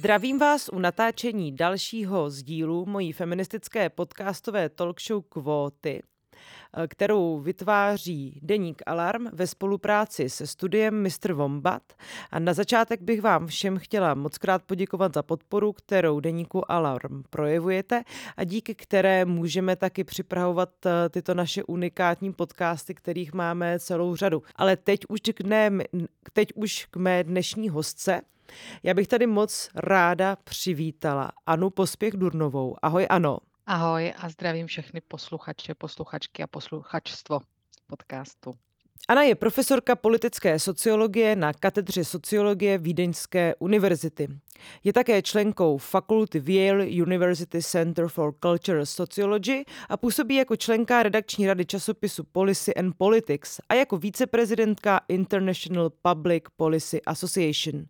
Zdravím vás u natáčení dalšího z mojí feministické podcastové talkshow Kvóty, kterou vytváří Deník Alarm ve spolupráci se studiem Mr. Wombat. A na začátek bych vám všem chtěla moc krát poděkovat za podporu, kterou Deníku Alarm projevujete a díky které můžeme taky připravovat eh, tyto naše unikátní podcasty, kterých máme celou řadu. Ale teď už k, ne, teď už k mé dnešní hostce, já bych tady moc ráda přivítala Anu Pospěch Durnovou. Ahoj Ano. Ahoj a zdravím všechny posluchače, posluchačky a posluchačstvo podcastu. Ana je profesorka politické sociologie na katedře sociologie Vídeňské univerzity. Je také členkou fakulty Yale University Center for Cultural Sociology a působí jako členka redakční rady časopisu Policy and Politics a jako viceprezidentka International Public Policy Association.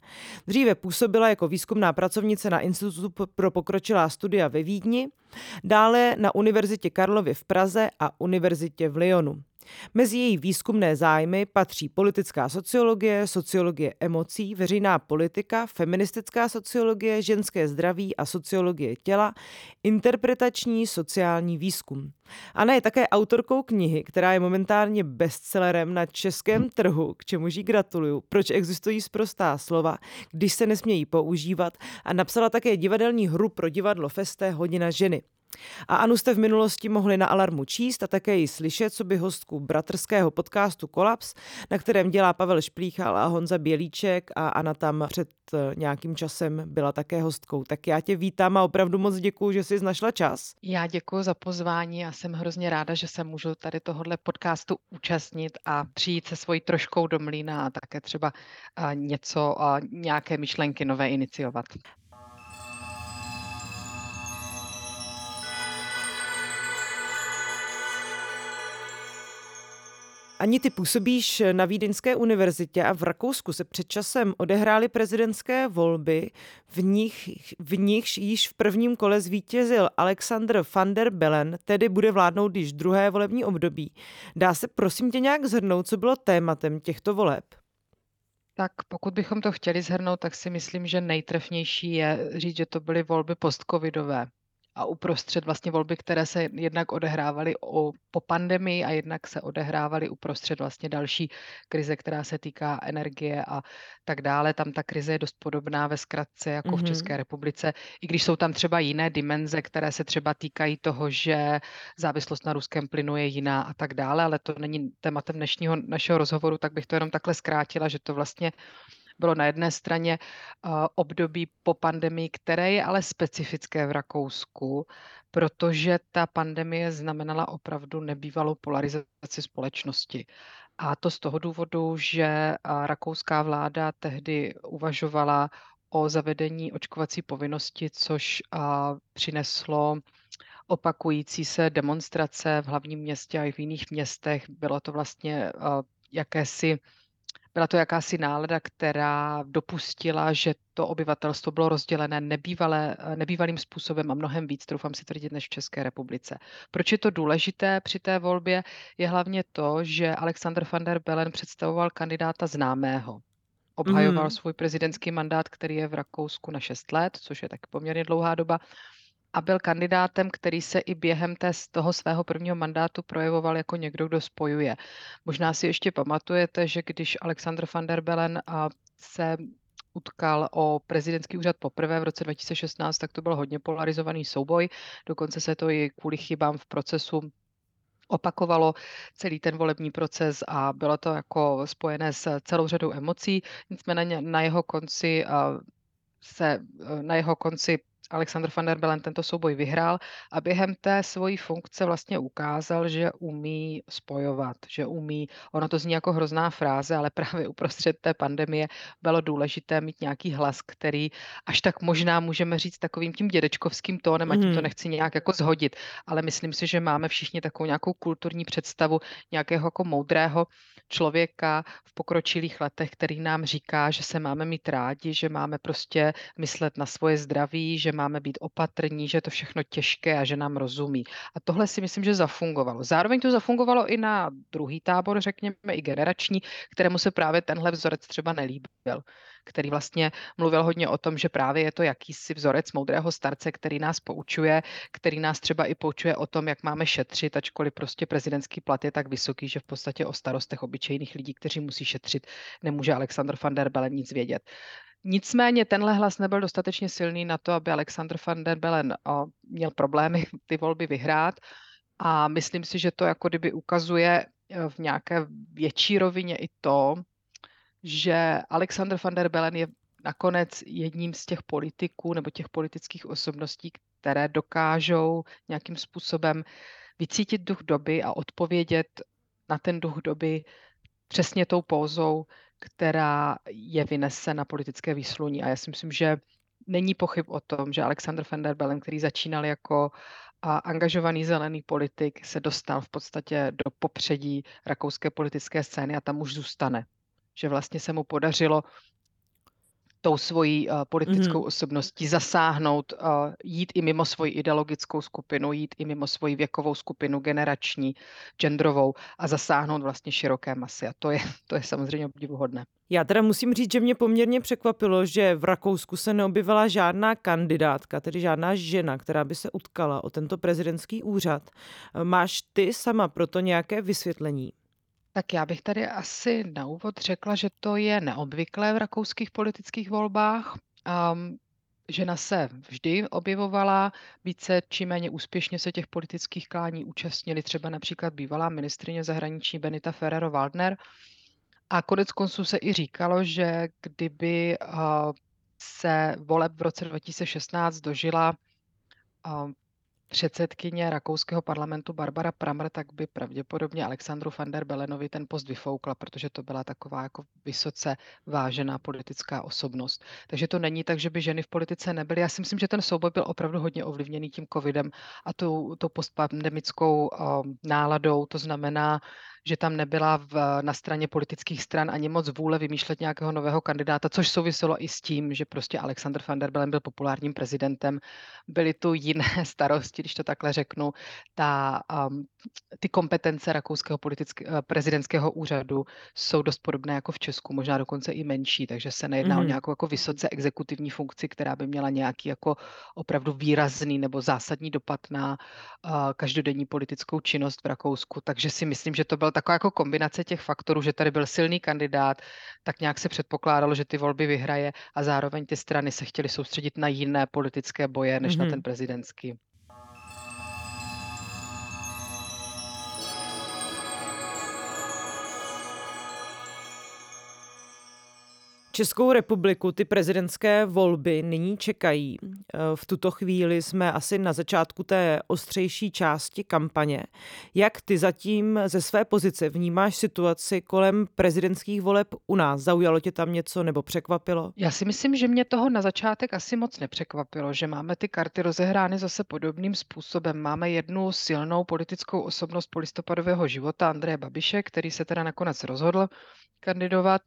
Dříve působila jako výzkumná pracovnice na Institutu pro pokročilá studia ve Vídni, dále na Univerzitě Karlově v Praze a Univerzitě v Lyonu. Mezi její výzkumné zájmy patří politická sociologie, sociologie emocí, veřejná politika, feministická sociologie, ženské zdraví a sociologie těla, interpretační sociální výzkum. Ana je také autorkou knihy, která je momentálně bestsellerem na českém trhu, k čemuž jí gratuluju, proč existují sprostá slova, když se nesmějí používat a napsala také divadelní hru pro divadlo Festé Hodina ženy. A Anu jste v minulosti mohli na Alarmu číst a také ji slyšet, co by hostku bratrského podcastu Kolaps, na kterém dělá Pavel Šplíchal a Honza Bělíček a Ana tam před eh, nějakým časem byla také hostkou. Tak já tě vítám a opravdu moc děkuji, že jsi našla čas. Já děkuji za pozvání a jsem hrozně ráda, že se můžu tady tohohle podcastu účastnit a přijít se svojí troškou do mlína a také třeba něco, nějaké myšlenky nové iniciovat. Ani ty působíš na Vídeňské univerzitě a v Rakousku se před časem odehrály prezidentské volby, v nich, v nichž již v prvním kole zvítězil Alexander van der Bellen, tedy bude vládnout již druhé volební období. Dá se prosím tě nějak zhrnout, co bylo tématem těchto voleb? Tak pokud bychom to chtěli zhrnout, tak si myslím, že nejtrefnější je říct, že to byly volby postcovidové a uprostřed vlastně volby, které se jednak odehrávaly o, po pandemii a jednak se odehrávaly uprostřed vlastně další krize, která se týká energie a tak dále. Tam ta krize je dost podobná ve zkratce jako mm-hmm. v České republice, i když jsou tam třeba jiné dimenze, které se třeba týkají toho, že závislost na ruském plynu je jiná a tak dále, ale to není tématem dnešního našeho rozhovoru, tak bych to jenom takhle zkrátila, že to vlastně bylo na jedné straně období po pandemii, které je ale specifické v Rakousku, protože ta pandemie znamenala opravdu nebývalou polarizaci společnosti. A to z toho důvodu, že rakouská vláda tehdy uvažovala o zavedení očkovací povinnosti, což přineslo opakující se demonstrace v hlavním městě a i v jiných městech. Bylo to vlastně jakési byla to jakási nálada, která dopustila, že to obyvatelstvo bylo rozdělené nebývalé, nebývalým způsobem a mnohem víc, troufám si tvrdit, než v České republice. Proč je to důležité při té volbě? Je hlavně to, že Alexander van der Bellen představoval kandidáta známého. Obhajoval mm. svůj prezidentský mandát, který je v Rakousku na 6 let, což je tak poměrně dlouhá doba a byl kandidátem, který se i během té, toho svého prvního mandátu projevoval jako někdo, kdo spojuje. Možná si ještě pamatujete, že když Alexander van der Bellen se utkal o prezidentský úřad poprvé v roce 2016, tak to byl hodně polarizovaný souboj. Dokonce se to i kvůli chybám v procesu opakovalo celý ten volební proces a bylo to jako spojené s celou řadou emocí. Nicméně na jeho konci se na jeho konci Alexander van der Bellen tento souboj vyhrál a během té svojí funkce vlastně ukázal, že umí spojovat, že umí, ono to zní jako hrozná fráze, ale právě uprostřed té pandemie bylo důležité mít nějaký hlas, který až tak možná můžeme říct takovým tím dědečkovským tónem, a tím to mhm. nechci nějak jako zhodit, ale myslím si, že máme všichni takovou nějakou kulturní představu nějakého jako moudrého člověka v pokročilých letech, který nám říká, že se máme mít rádi, že máme prostě myslet na svoje zdraví, že máme být opatrní, že je to všechno těžké a že nám rozumí. A tohle si myslím, že zafungovalo. Zároveň to zafungovalo i na druhý tábor, řekněme, i generační, kterému se právě tenhle vzorec třeba nelíbil. který vlastně mluvil hodně o tom, že právě je to jakýsi vzorec moudrého starce, který nás poučuje, který nás třeba i poučuje o tom, jak máme šetřit, ačkoliv prostě prezidentský plat je tak vysoký, že v podstatě o starostech obyčejných lidí, kteří musí šetřit, nemůže Alexander van der Bellen nic vědět. Nicméně tenhle hlas nebyl dostatečně silný na to, aby Alexander van der Bellen měl problémy ty volby vyhrát. A myslím si, že to jako kdyby ukazuje eh, v nějaké větší rovině i to, že Alexander van der Bellen je nakonec jedním z těch politiků nebo těch politických osobností, které dokážou nějakým způsobem vycítit duch doby a odpovědět na ten duch doby přesně tou pózou, která je vynese na politické výsluní. A já si myslím, že není pochyb o tom, že Alexander van der Bellen, který začínal jako a angažovaný zelený politik, se dostal v podstatě do popředí rakouské politické scény a tam už zůstane. Že vlastně se mu podařilo tou svojí uh, politickou mm-hmm. osobností zasáhnout, uh, jít i mimo svoji ideologickou skupinu, jít i mimo svoji věkovou skupinu, generační, genderovou a zasáhnout vlastně široké masy. A to je, to je samozřejmě obdivuhodné. Já teda musím říct, že mě poměrně překvapilo, že v Rakousku se neobjevila žádná kandidátka, tedy žádná žena, která by se utkala o tento prezidentský úřad. Máš ty sama proto nějaké vysvětlení? Tak já bych tady asi na úvod řekla, že to je neobvyklé v rakouských politických volbách. Um, žena se vždy objevovala, více či méně úspěšně se těch politických klání účastnili třeba například bývalá ministrině zahraničí Benita Ferrero-Waldner. A konec konců se i říkalo, že kdyby uh, se voleb v roce 2016 dožila předsedkyně rakouského parlamentu Barbara Pramr, tak by pravděpodobně Alexandru van der Belenovi ten post vyfoukla, protože to byla taková jako vysoce vážená politická osobnost. Takže to není tak, že by ženy v politice nebyly. Já si myslím, že ten souboj byl opravdu hodně ovlivněný tím covidem a tou, tou postpandemickou um, náladou. To znamená, že tam nebyla v, na straně politických stran ani moc vůle vymýšlet nějakého nového kandidáta, což souviselo i s tím, že prostě Alexander van der Bellen byl populárním prezidentem. Byly tu jiné starosti, když to takhle řeknu. Ta, um, ty kompetence rakouského politického uh, prezidentského úřadu jsou dost podobné jako v Česku, možná dokonce i menší, takže se nejedná mm-hmm. o mhm. nějakou jako vysoce exekutivní funkci, která by měla nějaký jako opravdu výrazný nebo zásadní dopad na uh, každodenní politickou činnost v Rakousku. Takže si myslím, že to byl taková jako kombinace těch faktorů, že tady byl silný kandidát, tak nějak se předpokládalo, že ty volby vyhraje a zároveň ty strany se chtěly soustředit na jiné politické boje, než mm-hmm. na mhm. ten prezidentský. Českou republiku ty prezidentské volby nyní čekají. Eh, v tuto chvíli jsme asi na začátku té ostřejší části kampaně. Jak ty zatím ze své pozice vnímáš situaci kolem prezidentských voleb u nás? Zaujalo tě tam něco nebo překvapilo? Já si myslím, že mě toho na začátek asi moc nepřekvapilo, že máme ty karty rozehrány zase podobným způsobem. Máme jednu silnou politickou osobnost polistopadového života, Andreje Babiše, který se teda nakonec rozhodl kandidovat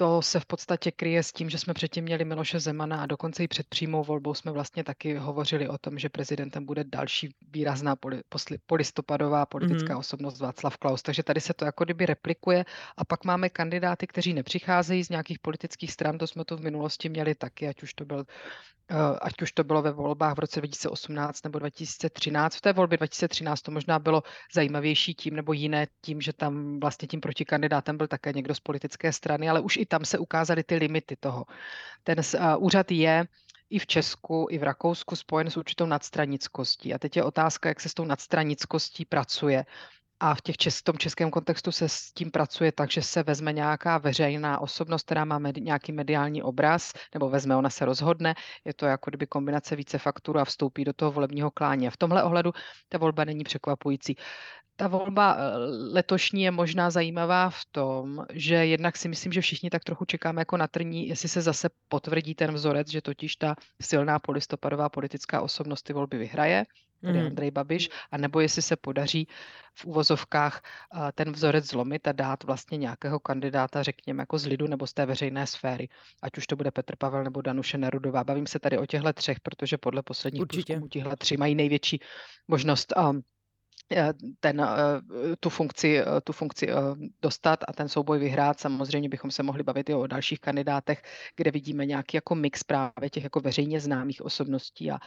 to se v podstatě kryje s tím, že jsme předtím měli Miloše Zemana a dokonce i před přímou volbou jsme vlastně taky hovořili o tom, že prezidentem bude další výrazná poli, posli, polistopadová politická mm-hmm. osobnost Václav Klaus. Takže tady se to jako kdyby replikuje a pak máme kandidáty, kteří nepřicházejí z nějakých politických stran, to jsme tu v minulosti měli taky, ať už to byl ať už to bylo ve volbách v roce 2018 nebo 2013. V té volbě 2013 to možná bylo zajímavější tím nebo jiné tím, že tam vlastně tím protikandidátem byl také někdo z politické strany, ale už i tam se ukázaly ty limity toho. Ten uh, úřad je i v Česku, i v Rakousku spojen s určitou nadstranickostí. A teď je otázka, jak se s tou nadstranickostí pracuje. A v těch čes, tom českém kontextu se s tím pracuje tak, že se vezme nějaká veřejná osobnost, která má med, nějaký mediální obraz, nebo vezme, ona se rozhodne. Je to jako kdyby kombinace více faktur a vstoupí do toho volebního klání. A v tomhle ohledu ta volba není překvapující. Ta volba eh, letošní je možná zajímavá v tom, že jednak si myslím, že všichni tak trochu čekáme jako na trní, jestli se zase potvrdí ten vzorec, že totiž ta silná polistopadová politická osobnost ty volby vyhraje tedy mm. Andrej Babiš, anebo jestli se podaří v úvozovkách ten vzorec zlomit a dát vlastně nějakého kandidáta, řekněme, jako z lidu nebo z té veřejné sféry, ať už to bude Petr Pavel nebo Danuše Nerudová. Bavím se tady o těchto třech, protože podle posledních průzkumů těchto tři mají největší možnost Eh, ten, eh, tu funkci, eh, tu funkci dostat a ten souboj vyhrát. Samozřejmě bychom se mohli bavit i o dalších kandidátech, kde vidíme nějaký jako mix právě těch jako veřejně známých osobností a,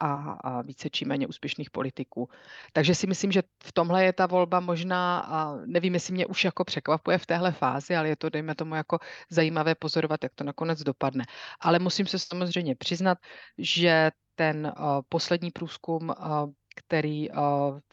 a, a více či méně úspěšných politiků. Takže si myslím, že v tomhle je ta volba možná, a nevím, jestli mě už jako překvapuje v téhle fázi, ale je to, dejme tomu, jako zajímavé pozorovat, jak to nakonec dopadne. Ale musím se samozřejmě přiznat, že ten poslední průzkum který uh,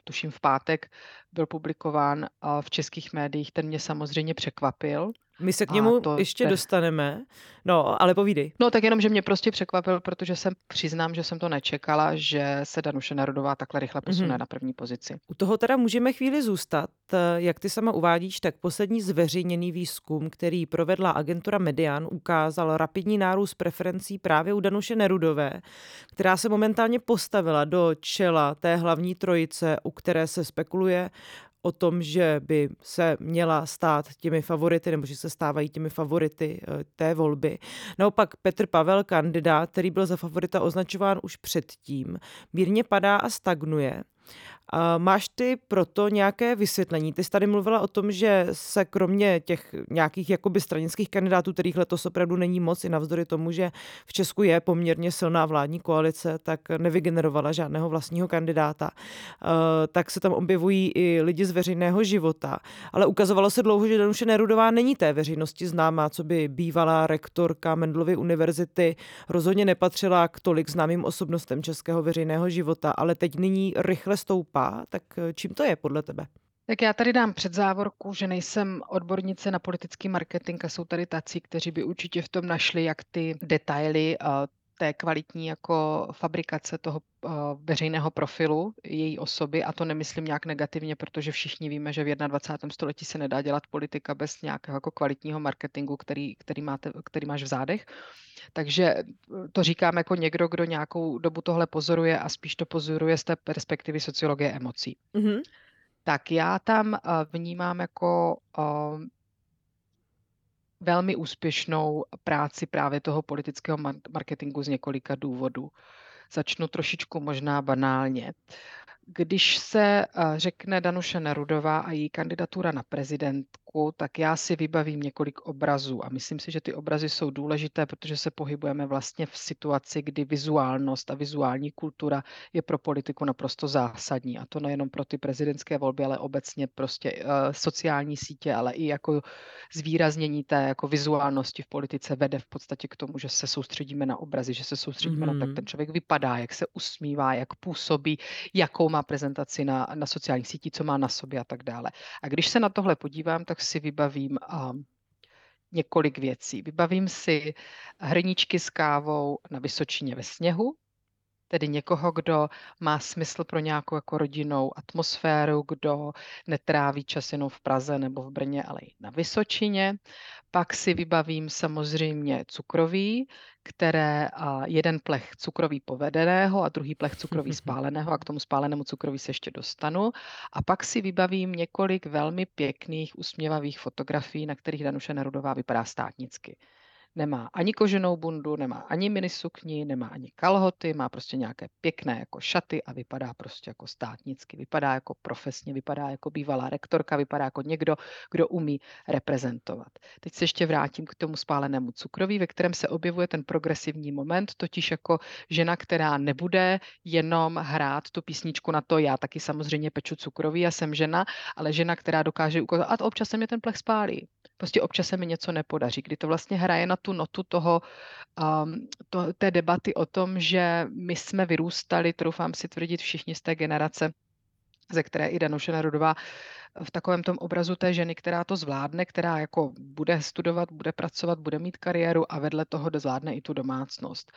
tuším v pátek byl publikován v českých médiích, ten mě samozřejmě překvapil. My se k němu to, ještě ten... dostaneme, no ale povídej. No tak jenom, že mě prostě překvapil, protože jsem přiznám, že jsem to nečekala, že se Danuše Narodová takhle rychle posune mm-hmm. na první pozici. U toho teda můžeme chvíli zůstat. Jak ty sama uvádíš, tak poslední zveřejněný výzkum, který provedla agentura Median, ukázal rapidní nárůst preferencí právě u Danuše Nerudové, která se momentálně postavila do čela té hlavní trojice, u které se spekuluje o tom, že by se měla stát těmi favority, nebo že se stávají těmi favority eh, té volby. Naopak Petr Pavel, kandidát, který byl za favorita označován už předtím, mírně padá a stagnuje. Máš ty proto nějaké vysvětlení? Ty jsi tady mluvila o tom, že se kromě těch nějakých jakoby stranických kandidátů, kterých letos opravdu není moc, i navzdory tomu, že v Česku je poměrně silná vládní koalice, tak nevygenerovala žádného vlastního kandidáta. Tak se tam objevují i lidi z veřejného života. Ale ukazovalo se dlouho, že Danuše Nerudová není té veřejnosti známá, co by bývalá rektorka Mendlovy univerzity rozhodně nepatřila k tolik známým osobnostem českého veřejného života, ale teď nyní rychle stoupá tak eh, čím to je podle tebe? Tak já tady dám před závorku, že nejsem odbornice na politický marketing a jsou tady tací, kteří by určitě v tom našli jak ty detaily eh, té kvalitní jako fabrikace toho uh, veřejného profilu její osoby a to nemyslím nějak negativně, protože všichni víme, že v 21. století se nedá dělat politika bez nějakého jako kvalitního marketingu, který, který, máte, který máš v zádech. Takže to říkám jako někdo, kdo nějakou dobu tohle pozoruje a spíš to pozoruje z té perspektivy sociologie emocí. Mm-hmm. Tak já tam uh, vnímám jako velmi úspěšnou práci právě toho politického marketingu z několika důvodů. Začnu trošičku možná banálně. Když se eh, řekne Danuše Nerudová a její kandidatura na prezidentku, tak já si vybavím několik obrazů a myslím si, že ty obrazy jsou důležité, protože se pohybujeme vlastně v situaci, kdy vizuálnost a vizuální kultura je pro politiku naprosto zásadní. A to nejenom pro ty prezidentské volby, ale obecně prostě uh, sociální sítě, ale i jako zvýraznění té jako vizuálnosti v politice vede v podstatě k tomu, že se soustředíme na obrazy, že se soustředíme mm-hmm. na tak ten člověk vypadá, jak se usmívá, jak působí, jakou má má prezentaci na, na sociálních sítích, co má na sobě a tak dále. A když se na tohle podívám, tak si vybavím um, několik věcí. Vybavím si hrníčky s kávou na Vysočině ve sněhu, tedy někoho, kdo má smysl pro nějakou jako rodinnou atmosféru, kdo netráví čas jenom v Praze nebo v Brně, ale i na Vysočině. Pak si vybavím samozřejmě cukroví, které jeden plech cukroví povedeného a druhý plech cukroví spáleného a k tomu spálenému cukroví se ještě dostanu. A pak si vybavím několik velmi pěkných, usměvavých fotografií, na kterých Danuše Nerudová vypadá státnicky nemá ani koženou bundu, nemá ani minisukni, nemá ani kalhoty, má prostě nějaké pěkné jako šaty a vypadá prostě jako státnicky, vypadá jako profesně, vypadá jako bývalá rektorka, vypadá jako někdo, kdo umí reprezentovat. Teď se ještě vrátím k tomu spálenému cukroví, ve kterém se objevuje ten progresivní moment, totiž jako žena, která nebude jenom hrát tu písničku na to, já taky samozřejmě peču cukroví a jsem žena, ale žena, která dokáže ukázat, a občas se mě ten plech spálí prostě občas se mi něco nepodaří, kdy to vlastně hraje na tu notu toho, um, to, té debaty o tom, že my jsme vyrůstali, troufám si tvrdit všichni z té generace, ze které i Danuše Nerudová v takovém tom obrazu té ženy, která to zvládne, která jako bude studovat, bude pracovat, bude mít kariéru a vedle toho zvládne i tu domácnost.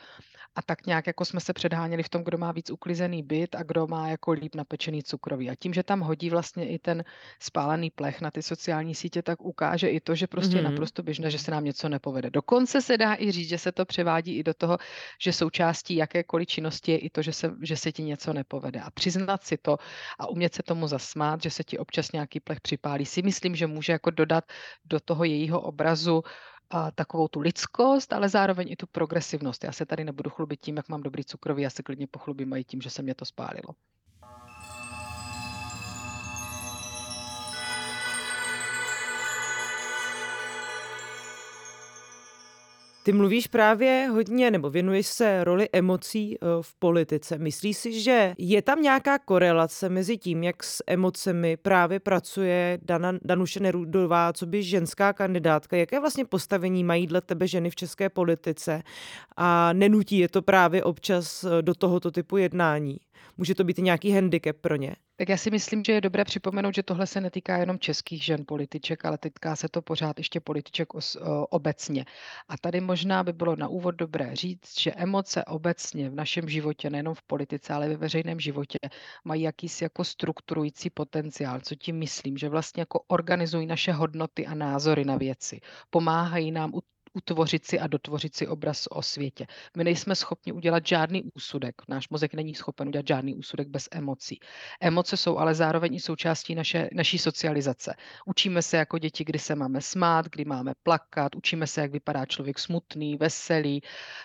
A tak nějak jako jsme se předháněli v tom, kdo má víc uklizený byt a kdo má jako líp napečený cukroví. A tím, že tam hodí vlastně i ten spálený plech na ty sociální sítě, tak ukáže i to, že prostě mm-hmm. je naprosto běžné, že se nám něco nepovede. Dokonce se dá i říct, že se to převádí i do toho, že součástí jakékoliv činnosti je i to, že se, že se ti něco nepovede. A přiznat si to a umět se tomu zasmát, že se ti občas nějaký plech připálí, si myslím, že může jako dodat do toho jejího obrazu a takovou tu lidskost, ale zároveň i tu progresivnost. Já se tady nebudu chlubit tím, jak mám dobrý cukroví, já se klidně pochlubím i tím, že se mě to spálilo. Ty mluvíš právě hodně, nebo věnuješ se roli emocí eh, v politice. Myslíš si, že je tam nějaká korelace mezi tím, jak s emocemi právě pracuje Dana, Danuše Nerudová, co by ženská kandidátka? Jaké vlastně postavení mají dle tebe ženy v české politice? A nenutí je to právě občas eh, do tohoto typu jednání? Může to být nějaký handicap pro ně? Tak já si myslím, že je dobré připomenout, že tohle se netýká jenom českých žen političek, ale týká se to pořád ještě političek os, obecně. A tady možná by bylo na úvod dobré říct, že emoce obecně v našem životě, nejenom v politice, ale ve veřejném životě, mají jakýsi jako strukturující potenciál. Co tím myslím? Že vlastně jako organizují naše hodnoty a názory na věci. Pomáhají nám utvořit si a dotvořit si obraz o světě. My nejsme schopni udělat žádný úsudek. Náš mozek není schopen udělat žádný úsudek bez emocí. Emoce jsou ale zároveň i součástí naše, naší socializace. Učíme se jako děti, kdy se máme smát, kdy máme plakat, učíme se, jak vypadá člověk smutný, veselý,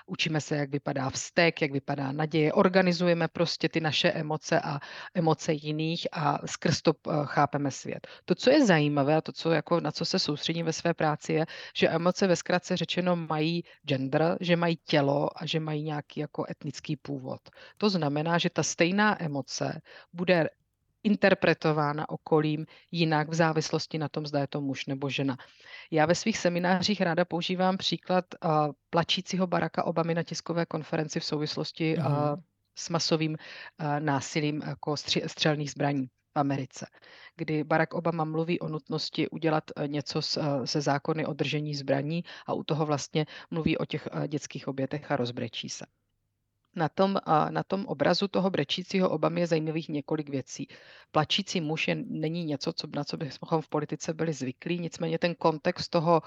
učíme se, jak vypadá vztek, jak vypadá naděje. Organizujeme prostě ty naše emoce a emoce jiných a skrz to eh, chápeme svět. To, co je zajímavé a to, co jako, na co se soustředím ve své práci, je, že emoce ve zkratce řečeno mají gender, že mají tělo a že mají nějaký jako etnický původ. To znamená, že ta stejná emoce bude interpretována okolím jinak v závislosti na tom, zda je to muž nebo žena. Já ve svých seminářích ráda používám příklad uh, plačícího Baracka Obamy na tiskové konferenci v souvislosti uh, s masovým uh, násilím jako střelných zbraní. Americe, kdy Barack Obama mluví o nutnosti udělat eh, něco eh, se zákony o držení zbraní a u toho vlastně mluví o těch eh, dětských obětech a rozbrečí se. Na tom, na tom obrazu toho brečícího Obamy je zajímavých několik věcí. Plačící muž je, není něco, co, na co bychom v politice byli zvyklí, nicméně ten kontext toho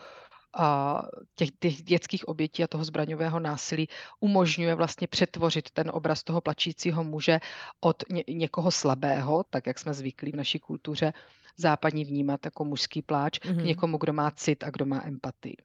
těch, těch dětských obětí a toho zbraňového násilí umožňuje vlastně přetvořit ten obraz toho plačícího muže od ně, někoho slabého, tak jak jsme zvyklí v naší kultuře západní vnímat jako mužský pláč, mm-hmm. k někomu, kdo má cit a kdo má empatii.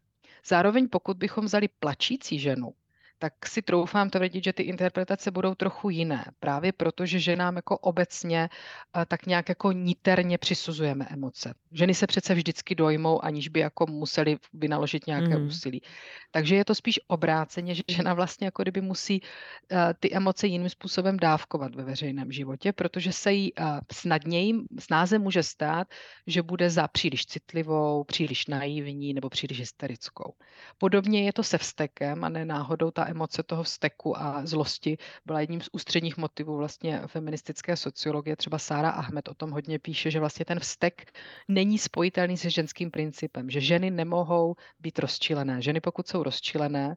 Zároveň pokud bychom vzali plačící ženu, tak si troufám tvrdit, že ty interpretace budou trochu jiné. Právě proto, že ženám jako obecně eh, tak nějak jako niterně přisuzujeme emoce. Ženy se přece vždycky dojmou, aniž by jako museli vynaložit nějaké mm. úsilí. Takže je to spíš obráceně, že žena vlastně jako kdyby musí uh, ty emoce jiným způsobem dávkovat ve veřejném životě, protože se jí uh, snadněji, snáze může stát, že bude za příliš citlivou, příliš naivní nebo příliš hysterickou. Podobně je to se vztekem a ne náhodou ta emoce toho vzteku a zlosti byla jedním z ústředních motivů vlastně feministické sociologie. Třeba Sára Ahmed o tom hodně píše, že vlastně ten vztek není spojitelný se ženským principem, že ženy nemohou být rozčilené. Ženy pokud jsou rozčilené,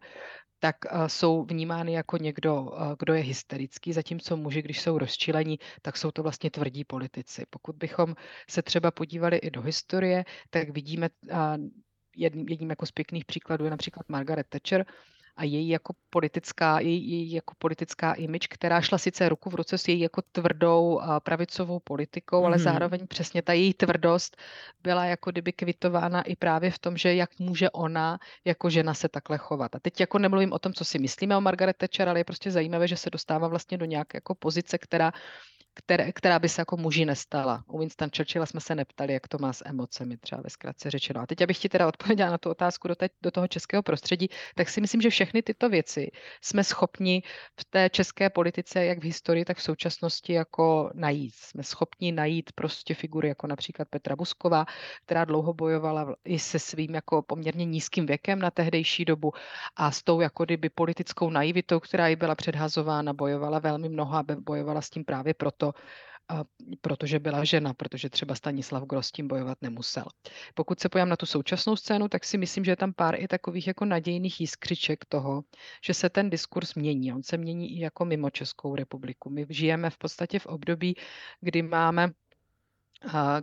tak eh, jsou vnímány jako někdo, eh, kdo je hysterický, zatímco muži, když jsou rozčilení, tak jsou to vlastně tvrdí politici. Pokud bychom se třeba podívali i do historie, tak vidíme eh, jedním, jedním jako z pěkných příkladů je například Margaret Thatcher, a její jako politická, její, její jako politická image, která šla sice ruku v ruce s její jako tvrdou pravicovou politikou, mm-hmm. ale mhm. zároveň přesně ta její tvrdost byla jako kdyby kvitována i právě v tom, že jak může ona jako žena se takhle chovat. A teď jako nemluvím o tom, co si myslíme o Margaret Thatcher, ale je prostě zajímavé, že se dostává vlastně do nějaké jako pozice, která které, která by se jako muži nestala. U Winston Churchilla jsme se neptali, jak to má s emocemi, třeba ve zkratce řečeno. A teď, abych ti teda odpověděla na tu otázku do, te, do toho českého prostředí, tak si myslím, že všechny tyto věci jsme schopni v té české politice, jak v historii, tak v současnosti jako najít. Jsme schopni najít prostě figury jako například Petra Busková, která dlouho bojovala i se svým jako poměrně nízkým věkem na tehdejší dobu a s tou jako kdyby politickou naivitou, která jí byla předhazována, bojovala velmi mnoho a bojovala s tím právě proto, a protože byla žena, protože třeba Stanislav Gross s tím bojovat nemusel. Pokud se pojám na tu současnou scénu, tak si myslím, že je tam pár i takových jako nadějných jiskřiček toho, že se ten diskurs mění. On se mění i jako mimo Českou republiku. My žijeme v podstatě v období, kdy máme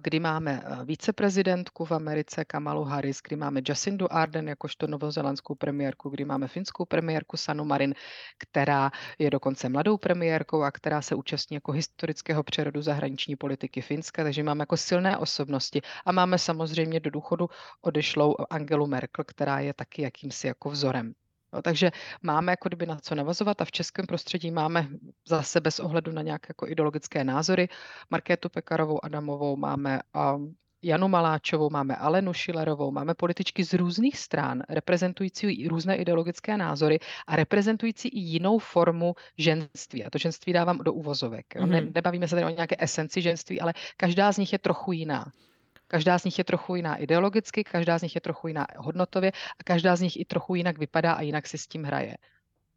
kdy máme eh, viceprezidentku v Americe Kamalu Harris, kdy máme Jacindu Arden jakožto novozelandskou premiérku, kdy máme finskou premiérku Sanu Marin, která je dokonce mladou premiérkou a která se účastní jako historického přerodu zahraniční politiky Finska, takže máme jako silné osobnosti a máme samozřejmě do důchodu odešlou Angelu Merkel, která je taky jakýmsi jako vzorem. No, takže máme jako kdyby na co navazovat a v českém prostředí máme zase bez ohledu na nějaké jako ideologické názory Markétu Pekarovou Adamovou, máme um, Janu Maláčovou, máme Alenu Šilerovou, máme političky z různých stran, reprezentující různé ideologické názory a reprezentující i jinou formu ženství. A to ženství dávám do uvozovek. Mm-hmm. Ne, nebavíme se tady o nějaké esenci ženství, ale každá z nich je trochu jiná. Každá z nich je trochu jiná ideologicky, každá z nich je trochu jiná hodnotově a každá z nich i trochu jinak vypadá a jinak si s tím hraje.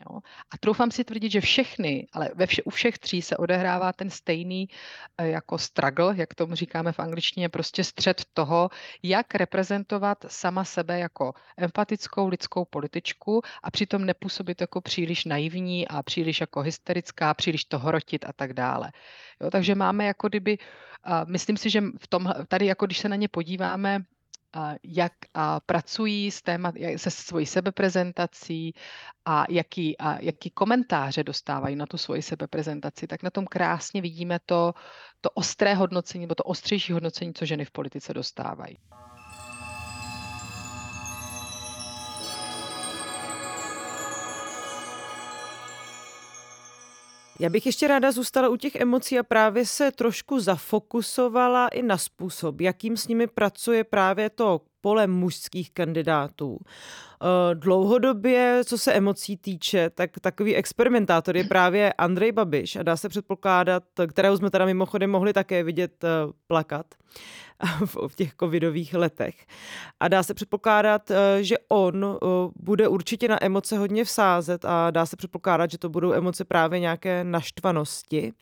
Jo? A troufám si tvrdit, že všechny, ale ve vše, u všech tří se odehrává ten stejný eh, jako struggle, jak tomu říkáme v angličtině, prostě střed toho, jak reprezentovat sama sebe jako empatickou lidskou političku a přitom nepůsobit jako příliš naivní a příliš jako hysterická, příliš to hrotit a tak dále. Jo, takže máme jako kdyby, myslím si, že v tom, tady jako když se na ně podíváme, jak pracují s témat, se svojí sebeprezentací a jaký, a jaký komentáře dostávají na tu svoji sebeprezentaci, tak na tom krásně vidíme to, to ostré hodnocení, nebo to ostřejší hodnocení, co ženy v politice dostávají. Já bych ještě ráda zůstala u těch emocí a právě se trošku zafokusovala i na způsob, jakým s nimi pracuje právě to pole mužských kandidátů. Eh, dlouhodobě, co se emocí týče, tak takový experimentátor je právě Andrej Babiš a dá se předpokládat, kterého jsme teda mimochodem mohli také vidět eh, plakat v těch covidových letech. A dá se předpokládat, eh, že on bude určitě na emoce hodně vsázet a dá se předpokládat, že to budou emoce právě nějaké naštvanosti.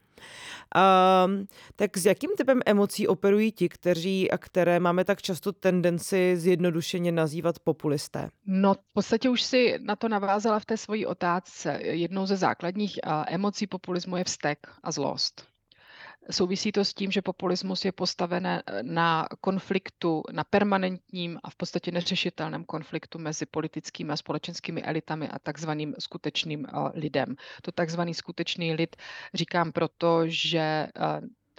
Um, tak s jakým typem emocí operují ti, kteří a které máme tak často tendenci zjednodušeně nazývat populisté? No, v podstatě už si na to navázala v té svojí otázce. Jednou ze základních emocí populismu je vztek a zlost. Souvisí to s tím, že populismus je postaven eh, na konfliktu, na permanentním a v podstatě neřešitelném konfliktu mezi politickými a společenskými elitami a takzvaným skutečným eh, lidem. To takzvaný skutečný lid říkám proto, že eh,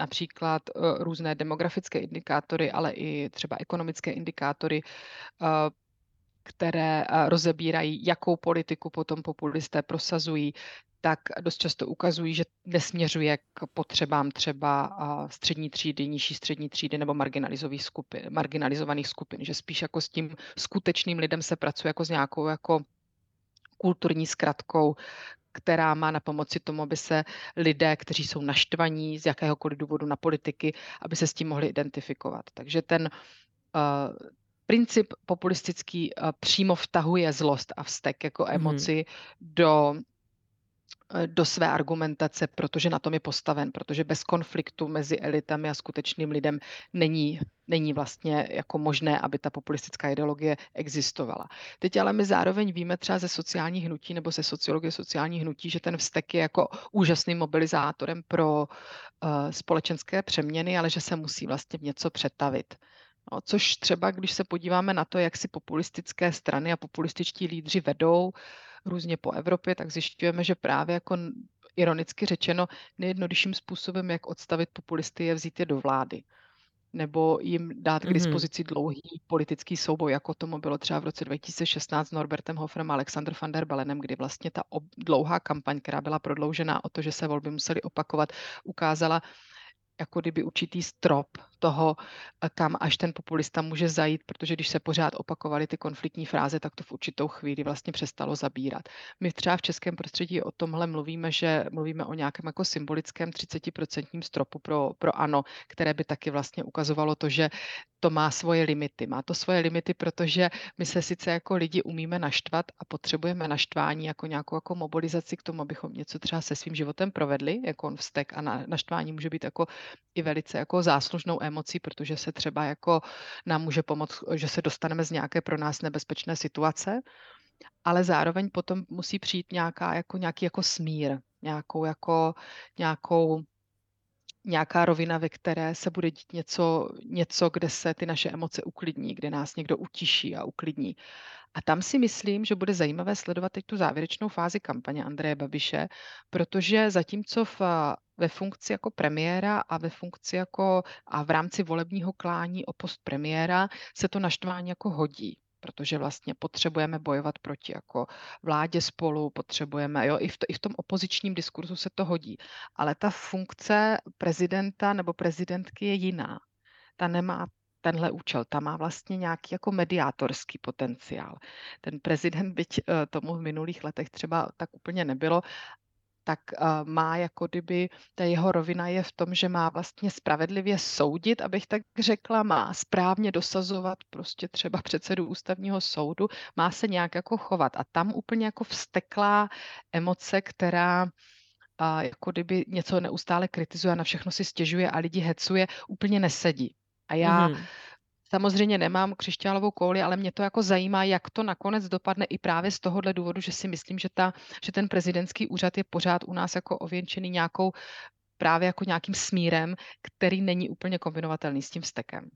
například různé demografické indikátory, ale i třeba ekonomické indikátory které rozebírají, jakou politiku potom populisté prosazují, tak dost často ukazují, že nesměřuje k potřebám třeba střední třídy, nižší střední třídy nebo marginalizovaných skupin, marginalizovaných skupin, že spíš jako s tím skutečným lidem se pracuje jako s nějakou jako kulturní zkratkou, která má na pomoci tomu, aby se lidé, kteří jsou naštvaní z jakéhokoliv důvodu na politiky, aby se s tím mohli identifikovat. Takže ten princip populistický uh, přímo vtahuje zlost a vztek jako mhm. emoci mm. do Eh, do své argumentace, protože na tom je postaven, protože bez konfliktu mezi elitami a skutečným lidem není, není vlastně jako možné, aby ta populistická ideologie existovala. Teď ale my zároveň víme třeba ze sociálních hnutí nebo ze sociologie sociálních hnutí, že ten vztek je jako úžasným mobilizátorem pro uh, společenské přeměny, ale že se musí vlastně v něco přetavit. No, což třeba, když se podíváme na to, jak si populistické strany a populističtí lídři vedou, různě po Evropě, tak zjišťujeme, že právě jako ironicky řečeno, nejjednodušším způsobem, jak odstavit populisty, je vzít je do vlády. Nebo jim dát k dispozici dlouhý politický souboj, jako tomu bylo třeba v roce 2016 s Norbertem Hoferem a Alexander van der Belenem, kdy vlastně ta ob- dlouhá kampaň, která byla prodloužená o to, že se volby musely opakovat, ukázala, jako kdyby určitý strop toho, eh, kam až ten populista může zajít, protože když se pořád opakovaly ty konfliktní fráze, tak to v určitou chvíli vlastně přestalo zabírat. My třeba v českém prostředí o tomhle mluvíme, že mluvíme o nějakém jako symbolickém 30% stropu pro, pro ANO, které by taky vlastně ukazovalo to, že to má svoje limity. Má to svoje limity, protože my se sice jako lidi umíme naštvat a potřebujeme naštvání jako nějakou jako mobilizaci k tomu, abychom něco třeba se svým životem provedli, jako on vztek a na, naštvání může být jako i velice jako záslužnou emocí, protože se třeba jako nám může pomoct, že se dostaneme z nějaké pro nás nebezpečné situace, ale zároveň potom musí přijít nějaká, jako, nějaký jako smír, nějakou, jako, nějakou nějaká rovina, ve které se bude dít něco, něco, kde se ty naše emoce uklidní, kde nás někdo utiší a uklidní. A tam si myslím, že bude zajímavé sledovat teď tu závěrečnou fázi kampaně Andreje Babiše, protože zatímco v, ve funkci jako premiéra a ve funkci jako a v rámci volebního klání o post premiéra se to naštvání jako hodí protože vlastně potřebujeme bojovat proti jako vládě spolu, potřebujeme, jo, i v, to, i v tom opozičním diskurzu se to hodí. Ale ta funkce prezidenta nebo prezidentky je jiná. Ta nemá tenhle účel. Ta má vlastně nějaký jako mediátorský potenciál. Ten prezident, byť eh, tomu v minulých letech třeba tak úplně nebylo, tak eh, má jako kdyby, ta jeho rovina je v tom, že má vlastně spravedlivě soudit, abych tak řekla, má správně dosazovat prostě třeba předsedu ústavního soudu, má se nějak jako chovat. A tam úplně jako vsteklá emoce, která a jako kdyby něco neustále kritizuje na všechno si stěžuje a lidi hecuje, úplně nesedí. A já mm-hmm. samozřejmě nemám křišťálovou kouli, ale mě to jako zajímá, jak to nakonec dopadne i právě z tohohle důvodu, že si myslím, že, ta, že ten prezidentský úřad je pořád u nás jako ověnčený nějakou právě jako nějakým smírem, který není úplně kombinovatelný s tím vztekem.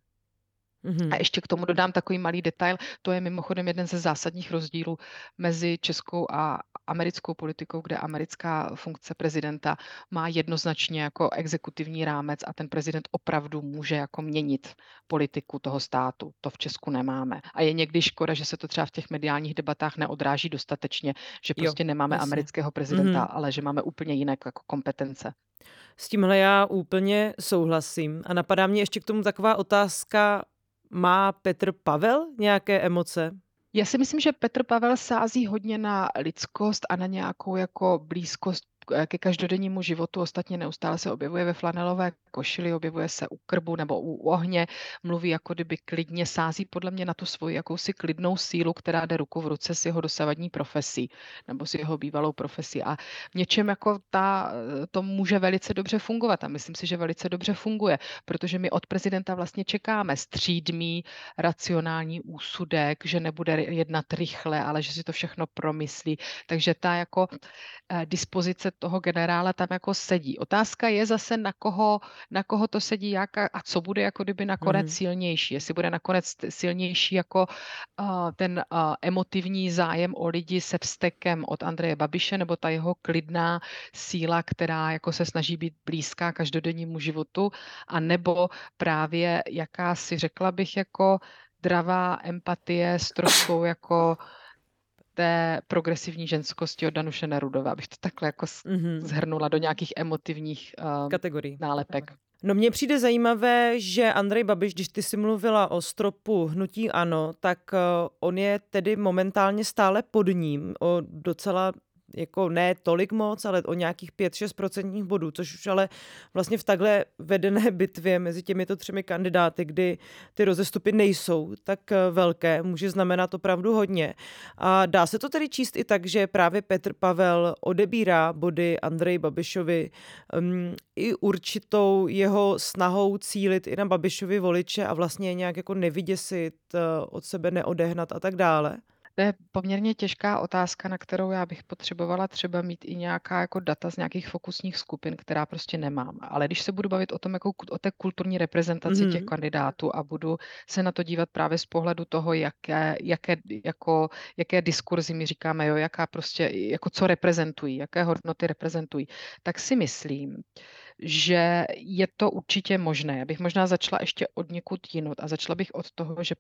Mm-hmm. A ještě k tomu dodám takový malý detail. To je mimochodem jeden ze zásadních rozdílů mezi českou a americkou politikou, kde americká funkce prezidenta má jednoznačně jako exekutivní rámec a ten prezident opravdu může jako měnit politiku toho státu. To v Česku nemáme. A je někdy škoda, že se to třeba v těch mediálních debatách neodráží dostatečně, že prostě jo, nemáme jasně. amerického prezidenta, mm-hmm. ale že máme úplně jiné jako kompetence. S tímhle já úplně souhlasím. A napadá mě ještě k tomu taková otázka, má Petr Pavel nějaké emoce? Já si myslím, že Petr Pavel sází hodně na lidskost a na nějakou jako blízkost ke každodennímu životu. Ostatně neustále se objevuje ve flanelové košili, objevuje se u krbu nebo u ohně, mluví jako kdyby klidně, sází podle mě na tu svoji jakousi klidnou sílu, která jde ruku v ruce s jeho dosavadní profesí nebo s jeho bývalou profesí. A v něčem jako ta, to může velice dobře fungovat a myslím si, že velice dobře funguje, protože my od prezidenta vlastně čekáme střídmý, racionální úsudek, že nebude jednat rychle, ale že si to všechno promyslí. Takže ta jako eh, toho generála tam jako sedí. Otázka je zase, na koho, na koho to sedí, jak a, a co bude jako kdyby nakonec mm. silnější. Jestli bude nakonec silnější jako uh, ten uh, emotivní zájem o lidi se vztekem od Andreje Babiše, nebo ta jeho klidná síla, která jako se snaží být blízká každodennímu životu, a nebo právě jaká si řekla bych jako dravá empatie s troškou jako té progresivní ženskosti od Danuše Nerudové, abych to takhle jako mm-hmm. zhrnula do nějakých emotivních uh, kategorií. nálepek. No mně přijde zajímavé, že Andrej Babiš, když ty si mluvila o stropu hnutí ANO, tak uh, on je tedy momentálně stále pod ním o docela jako ne tolik moc, ale o nějakých 5-6 procentních bodů, což už ale vlastně v takhle vedené bitvě mezi těmito třemi kandidáty, kdy ty rozestupy nejsou tak eh, velké, může znamenat opravdu hodně. A dá se to tedy číst i tak, že právě Petr Pavel odebírá body Andrej Babišovi um, i určitou jeho snahou cílit i na Babišovi voliče a vlastně nějak jako nevyděsit, uh, od sebe neodehnat a tak dále? To je poměrně těžká otázka, na kterou já bych potřebovala třeba mít i nějaká jako data z nějakých fokusních skupin, která prostě nemám. Ale když se budu bavit o tom, jako o té kulturní reprezentaci mm-hmm. těch kandidátů a budu se na to dívat právě z pohledu toho, jaké, jaké, jako, jaké diskurzy mi říkáme, jo, jaká prostě, jako co reprezentují, jaké hodnoty reprezentují, tak si myslím, že je to určitě možné. Já bych možná začala ještě od někud jinot a začala bych od toho, že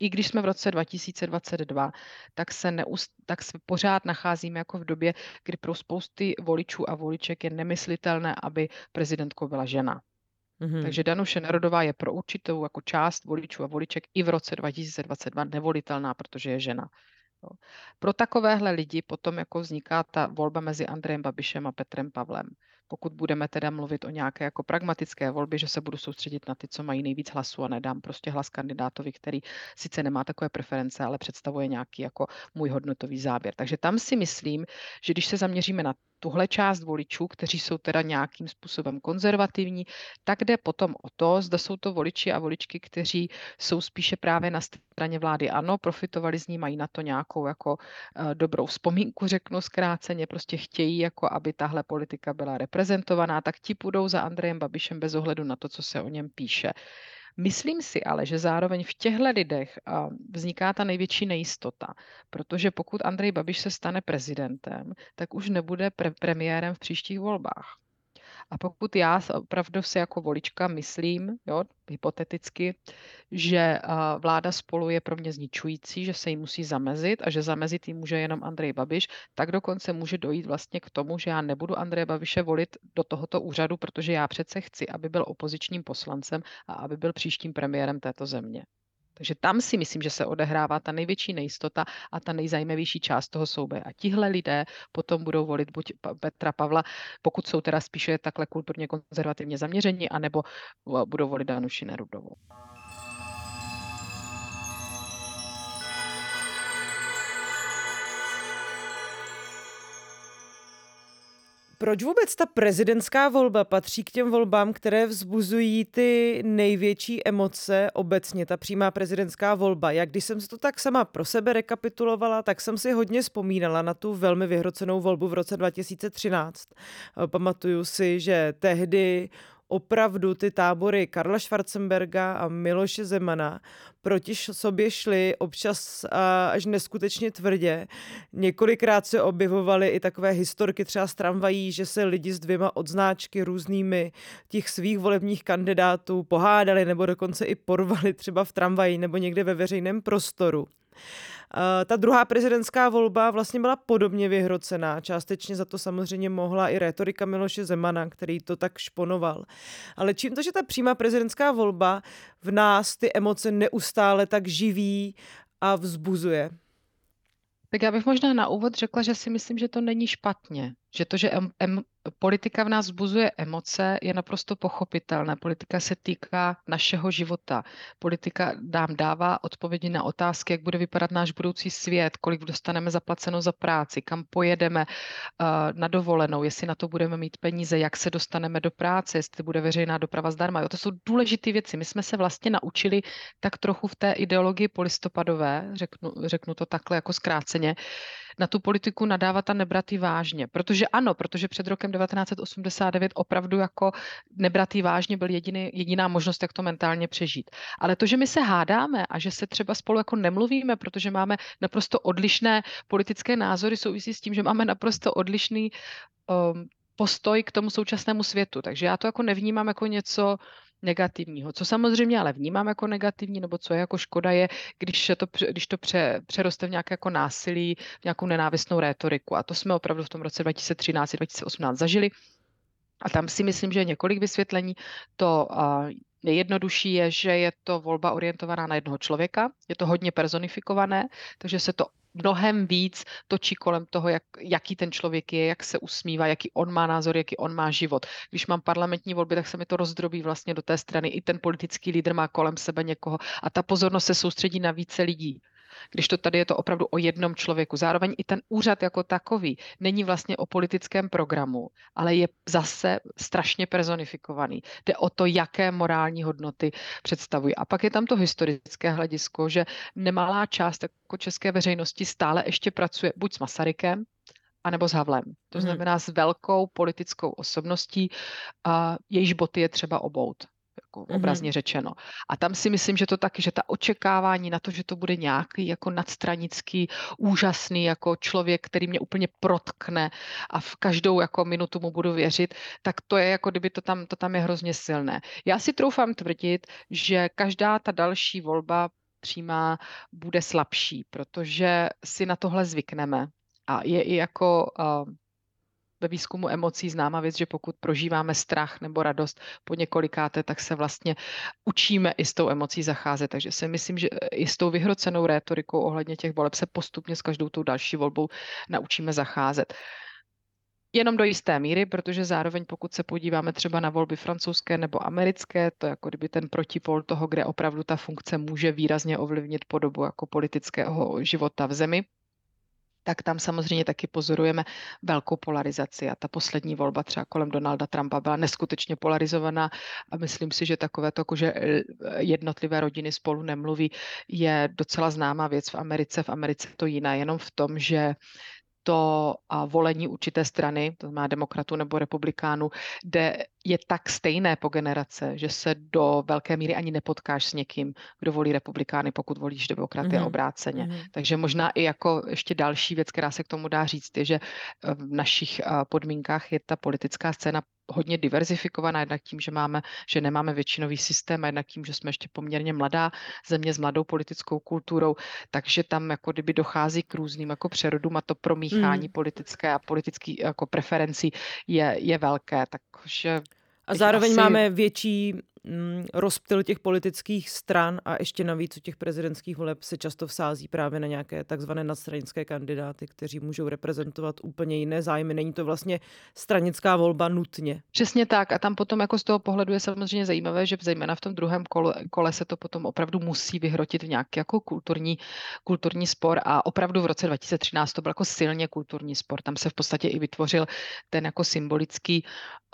i když jsme v roce 2022, tak se, neust, tak se pořád nacházíme jako v době, kdy pro spousty voličů a voliček je nemyslitelné, aby prezidentkou byla žena. Mm-hmm. Takže Danuše Nerodová je pro určitou jako část voličů a voliček i v roce 2022 nevolitelná, protože je žena. Jo. Pro takovéhle lidi potom jako vzniká ta volba mezi Andrejem Babišem a Petrem Pavlem pokud budeme teda mluvit o nějaké jako pragmatické volbě, že se budu soustředit na ty, co mají nejvíc hlasů a nedám prostě hlas kandidátovi, který sice nemá takové preference, ale představuje nějaký jako můj hodnotový záběr. Takže tam si myslím, že když se zaměříme na tuhle část voličů, kteří jsou teda nějakým způsobem konzervativní, tak jde potom o to, zda jsou to voliči a voličky, kteří jsou spíše právě na straně vlády ano, profitovali z ní, mají na to nějakou jako uh, dobrou vzpomínku, řeknu zkráceně, prostě chtějí, jako aby tahle politika byla reprezentovaná, tak ti půjdou za Andrejem Babišem bez ohledu na to, co se o něm píše. Myslím si ale, že zároveň v těchto lidech vzniká ta největší nejistota, protože pokud Andrej Babiš se stane prezidentem, tak už nebude pre- premiérem v příštích volbách. A pokud já opravdu si jako volička myslím, jo, hypoteticky, že vláda spolu je pro mě zničující, že se jí musí zamezit a že zamezit jí může jenom Andrej Babiš, tak dokonce může dojít vlastně k tomu, že já nebudu Andreje Babiše volit do tohoto úřadu, protože já přece chci, aby byl opozičním poslancem a aby byl příštím premiérem této země. Takže tam si myslím, že se odehrává ta největší nejistota a ta nejzajímavější část toho souboje. A tihle lidé potom budou volit buď Petra Pavla, pokud jsou teda spíše takhle kulturně konzervativně zaměření, anebo budou volit Danuši Nerudovou. Proč vůbec ta prezidentská volba patří k těm volbám, které vzbuzují ty největší emoce obecně, ta přímá prezidentská volba? Jak když jsem si to tak sama pro sebe rekapitulovala, tak jsem si hodně vzpomínala na tu velmi vyhrocenou volbu v roce 2013. Pamatuju si, že tehdy opravdu ty tábory Karla Schwarzenberga a Miloše Zemana proti sobě šly občas až neskutečně tvrdě. Několikrát se objevovaly i takové historky třeba z tramvají, že se lidi s dvěma odznáčky různými těch svých volebních kandidátů pohádali nebo dokonce i porvali třeba v tramvaji nebo někde ve veřejném prostoru. Eh, ta druhá prezidentská volba vlastně byla podobně vyhrocená. Částečně za to samozřejmě mohla i retorika Miloše Zemana, který to tak šponoval. Ale čím to, že ta přímá prezidentská volba v nás ty emoce neustále tak živí a vzbuzuje? Tak já bych možná na úvod řekla, že si myslím, že to není špatně. Že to, že em, em, politika v nás vzbuzuje emoce, je naprosto pochopitelné. Politika se týká našeho života. Politika nám dává odpovědi na otázky, jak bude vypadat náš budoucí svět, kolik dostaneme zaplaceno za práci, kam pojedeme uh, na dovolenou, jestli na to budeme mít peníze, jak se dostaneme do práce, jestli bude veřejná doprava zdarma. Jo, to jsou důležité věci. My jsme se vlastně naučili tak trochu v té ideologii polistopadové, řeknu, řeknu to takhle jako zkráceně, na tu politiku nadávat a nebrat vážně. Protože ano, protože před rokem 1989 opravdu jako nebrat vážně byl jediný, jediná možnost, jak to mentálně přežít. Ale to, že my se hádáme a že se třeba spolu jako nemluvíme, protože máme naprosto odlišné politické názory, souvisí s tím, že máme naprosto odlišný um, postoj k tomu současnému světu. Takže já to jako nevnímám jako něco, negativního. Co samozřejmě ale vnímám jako negativní, nebo co je jako škoda, je, když to, když to pře, přeroste v nějaké jako násilí, v nějakou nenávistnou rétoriku. A to jsme opravdu v tom roce 2013-2018 zažili. A tam si myslím, že několik vysvětlení. To uh, nejjednodušší je, že je to volba orientovaná na jednoho člověka, je to hodně personifikované, takže se to mnohem víc točí kolem toho, jak, jaký ten člověk je, jak se usmívá, jaký on má názor, jaký on má život. Když mám parlamentní volby, tak se mi to rozdrobí vlastně do té strany. I ten politický lídr má kolem sebe někoho a ta pozornost se soustředí na více lidí když to tady je to opravdu o jednom člověku. Zároveň i ten úřad jako takový není vlastně o politickém programu, ale je zase strašně personifikovaný. Jde o to, jaké morální hodnoty představují. A pak je tam to historické hledisko, že nemalá část jako české veřejnosti stále ještě pracuje buď s Masarykem, anebo s Havlem. To mhm. znamená s velkou politickou osobností, a jejíž boty je třeba obout jako mm-hmm. obrazně řečeno. A tam si myslím, že to taky, že ta očekávání na to, že to bude nějaký jako nadstranický, úžasný jako člověk, který mě úplně protkne a v každou jako minutu mu budu věřit, tak to je jako kdyby to tam, to tam je hrozně silné. Já si troufám tvrdit, že každá ta další volba přímá bude slabší, protože si na tohle zvykneme. A je i jako uh, ve výzkumu emocí známá věc, že pokud prožíváme strach nebo radost po několikáté, tak se vlastně učíme i s tou emocí zacházet. Takže si myslím, že i s tou vyhrocenou rétorikou ohledně těch voleb se postupně s každou tou další volbou naučíme zacházet. Jenom do jisté míry, protože zároveň pokud se podíváme třeba na volby francouzské nebo americké, to je jako kdyby ten protipol toho, kde opravdu ta funkce může výrazně ovlivnit podobu jako politického života v zemi, tak tam samozřejmě taky pozorujeme velkou polarizaci. A ta poslední volba třeba kolem Donalda Trumpa byla neskutečně polarizovaná a myslím si, že takové to, jako že eh, jednotlivé rodiny spolu nemluví, je docela známá věc v Americe. V Americe to jiná jenom v tom, že to volení určité strany, to znamená demokratů nebo republikánů, kde je tak stejné po generace, že se do velké míry ani nepotkáš s někým, kdo volí republikány, pokud volíš demokraty mm-hmm. a obráceně. Mm-hmm. Takže možná i jako ještě další věc, která se k tomu dá říct, je, že v našich podmínkách je ta politická scéna hodně diverzifikovaná, jednak tím, že, máme, že nemáme většinový systém, a jednak tím, že jsme ještě poměrně mladá země s mladou politickou kulturou, takže tam jako kdyby dochází k různým jako přerodům a to promíchání hmm. politické a politických jako preferencí je, je velké, takže a zároveň asi... máme větší mm, rozptyl těch politických stran a ještě navíc u těch prezidentských voleb se často vsází právě na nějaké takzvané nadstranické kandidáty, kteří můžou reprezentovat úplně jiné zájmy. Není to vlastně stranická volba nutně. Přesně tak. A tam potom jako z toho pohledu je samozřejmě zajímavé, že zejména v tom druhém kole, kole se to potom opravdu musí vyhrotit v nějaký jako kulturní, kulturní spor. A opravdu v roce 2013 to byl jako silně kulturní spor. Tam se v podstatě i vytvořil ten jako symbolický,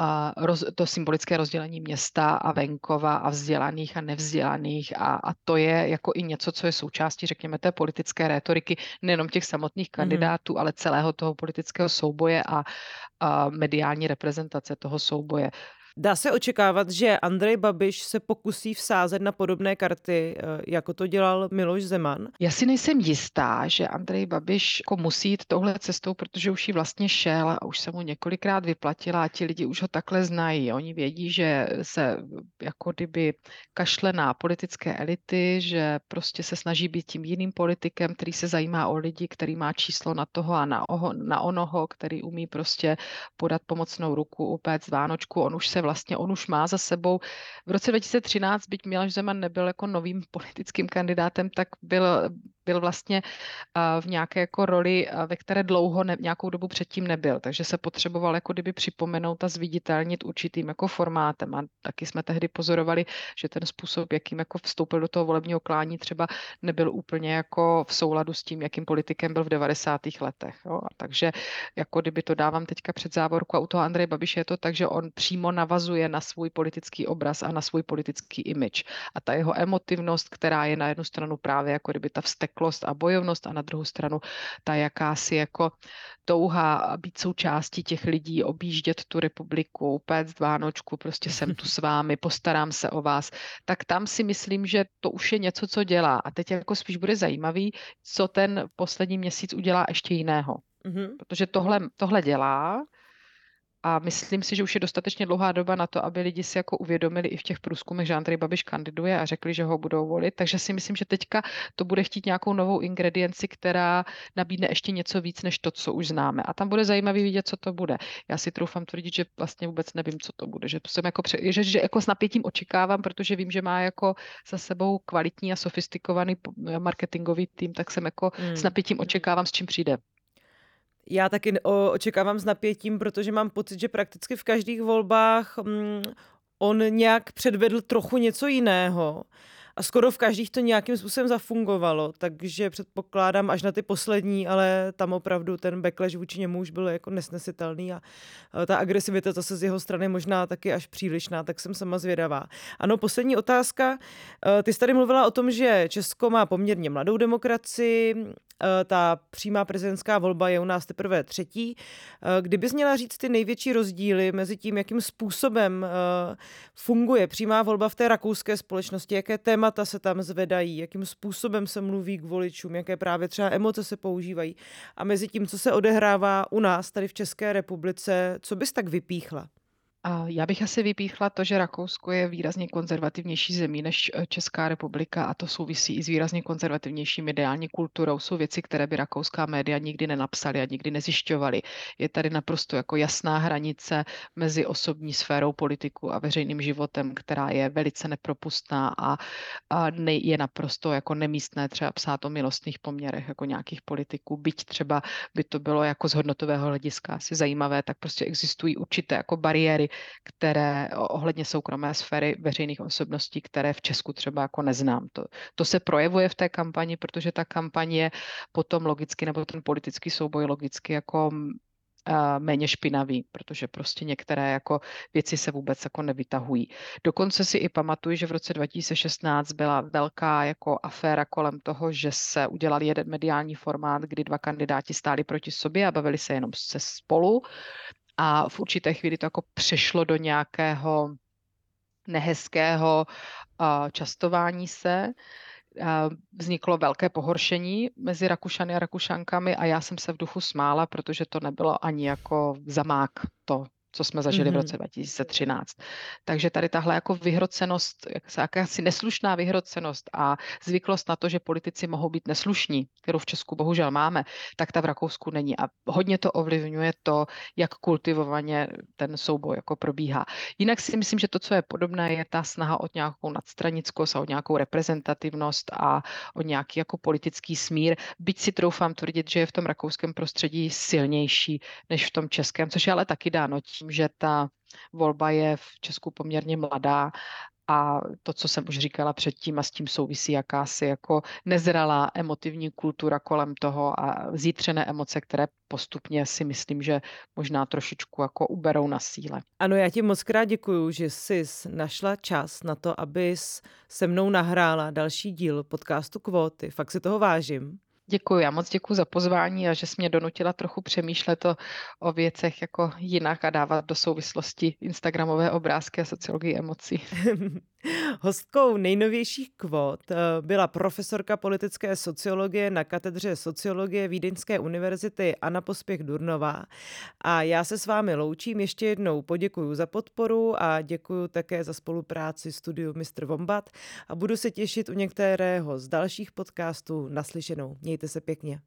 uh, roz, to symbolické rozdělení města a venku venkova a vzdělaných a nevzdělaných a, a to je jako i něco, co je součástí, řekněme, té politické rétoriky, nejenom těch samotných mhm. kandidátů, mm. ale celého toho politického souboje a, a mediální reprezentace toho souboje. Dá se očekávat, že Andrej Babiš se pokusí vsázet na podobné karty, eh, jako to dělal Miloš Zeman? Já si nejsem jistá, že Andrej Babiš jako musí jít touhle cestou, protože už ji vlastně šel a už se mu několikrát vyplatila a ti lidi už ho takhle znají. Oni vědí, že se jako kdyby kašle na politické elity, že prostě se snaží být tím jiným politikem, který se zajímá o lidi, který má číslo na toho a na, oho, na onoho, který umí prostě podat pomocnou ruku, upéct Vánočku. On už se vlastně on už má za sebou. V roce 2013, byť Miloš Zeman nebyl jako novým politickým kandidátem, tak byl, byl vlastně v nějaké jako roli, ve které dlouho ne, nějakou dobu předtím nebyl, takže se potřeboval jako kdyby připomenout a zviditelnit určitým jako formátem a taky jsme tehdy pozorovali, že ten způsob, jakým jako vstoupil do toho volebního klání třeba nebyl úplně jako v souladu s tím, jakým politikem byl v 90. letech. Jo. A takže jako kdyby to dávám teďka před závorku a u toho Andreje Babiše je to tak, že on přímo navazuje na svůj politický obraz a na svůj politický image. A ta jeho emotivnost, která je na jednu stranu právě jako kdyby ta vztek vzteklost a bojovnost a na druhou stranu ta jakási jako touha být součástí těch lidí, objíždět tu republiku, péct Vánočku, prostě jsem tu s vámi, postarám se o vás, tak tam si myslím, že to už je něco, co dělá. A teď jako spíš bude zajímavý, co ten poslední měsíc udělá ještě jiného. Mm-hmm. Protože tohle, tohle dělá, a myslím si, že už je dostatečně dlouhá doba na to, aby lidi si jako uvědomili i v těch průzkumech, že Andrej Babiš kandiduje a řekli, že ho budou volit. Takže si myslím, že teďka to bude chtít nějakou novou ingredienci, která nabídne ještě něco víc než to, co už známe. A tam bude zajímavý vidět, co to bude. Já si troufám tvrdit, že vlastně vůbec nevím, co to bude. Že, jsem jako, že, že jako s napětím očekávám, protože vím, že má jako za sebou kvalitní a sofistikovaný marketingový tým, tak jsem jako hmm. s napětím očekávám, s čím přijde. Já taky očekávám s napětím, protože mám pocit, že prakticky v každých volbách mm, on nějak předvedl trochu něco jiného a skoro v každých to nějakým způsobem zafungovalo, takže předpokládám až na ty poslední, ale tam opravdu ten backlash vůči němu už byl jako nesnesitelný a ta agresivita zase z jeho strany možná taky až přílišná, tak jsem sama zvědavá. Ano, poslední otázka. E, ty jsi tady mluvila o tom, že Česko má poměrně mladou demokracii, e, ta přímá prezidentská volba je u nás teprve třetí. E, kdybys měla říct ty největší rozdíly mezi tím, jakým způsobem funguje přímá volba v té rakouské společnosti, jaké téma témata se tam zvedají, jakým způsobem se mluví k voličům, jaké právě třeba emoce se používají. A mezi tím, co se odehrává u nás tady v České republice, co bys tak vypíchla? Já bych asi vypíchla to, že Rakousko je výrazně konzervativnější zemí než eh, Česká republika a to souvisí i s výrazně konzervativnější mediální kulturou. Jsou věci, které by rakouská média nikdy nenapsaly a nikdy nezjišťovaly. Je tady naprosto jako jasná hranice mezi osobní sférou politiku a veřejným životem, která je velice nepropustná a, a ne, je naprosto jako nemístné třeba psát o milostných poměrech jako nějakých politiků. Byť třeba by to bylo jako z hodnotového hlediska asi zajímavé, tak prostě existují určité jako bariéry, které ohledně soukromé sféry veřejných osobností, které v Česku třeba jako neznám. To, to se projevuje v té kampani, protože ta kampaň je potom logicky, nebo ten politický souboj logicky jako méně špinavý, protože prostě některé jako věci se vůbec jako nevytahují. Dokonce si i pamatuju, že v roce 2016 byla velká jako aféra kolem toho, že se udělal jeden mediální formát, kdy dva kandidáti stáli proti sobě a bavili se jenom se spolu a v určité chvíli to jako přešlo do nějakého nehezkého častování se. Vzniklo velké pohoršení mezi Rakušany a Rakušankami a já jsem se v duchu smála, protože to nebylo ani jako zamák to co jsme zažili mm-hmm. v roce 2013. Takže tady tahle jako vyhrocenost, jakási neslušná vyhrocenost a zvyklost na to, že politici mohou být neslušní, kterou v Česku bohužel máme, tak ta v Rakousku není. A hodně to ovlivňuje to, jak kultivovaně ten souboj jako probíhá. Jinak si myslím, že to, co je podobné, je ta snaha o nějakou nadstranickost a o nějakou reprezentativnost a o nějaký jako politický smír. Byť si troufám tvrdit, že je v tom rakouském prostředí silnější než v tom českém, což je ale taky dáno tím, že ta volba je v Česku poměrně mladá a to, co jsem už říkala předtím, a s tím souvisí jakási jako nezralá emotivní kultura kolem toho a zítřené emoce, které postupně si myslím, že možná trošičku jako uberou na síle. Ano, já ti moc krát děkuju, že jsi našla čas na to, abys se mnou nahrála další díl podcastu Kvóty. Fakt si toho vážím. Děkuji, já moc děkuji za pozvání a že jsi mě donutila trochu přemýšlet o, o věcech jako jinak a dávat do souvislosti Instagramové obrázky a sociologii emocí. Hostkou nejnovějších kvot eh, byla profesorka politické sociologie na katedře sociologie Vídeňské univerzity Anna Pospěch Durnová. A já se s vámi loučím. Ještě jednou poděkuji za podporu a děkuji také za spolupráci studiu Mr. Vombat a budu se těšit u některého z dalších podcastů naslyšenou. Mějte se pěkně.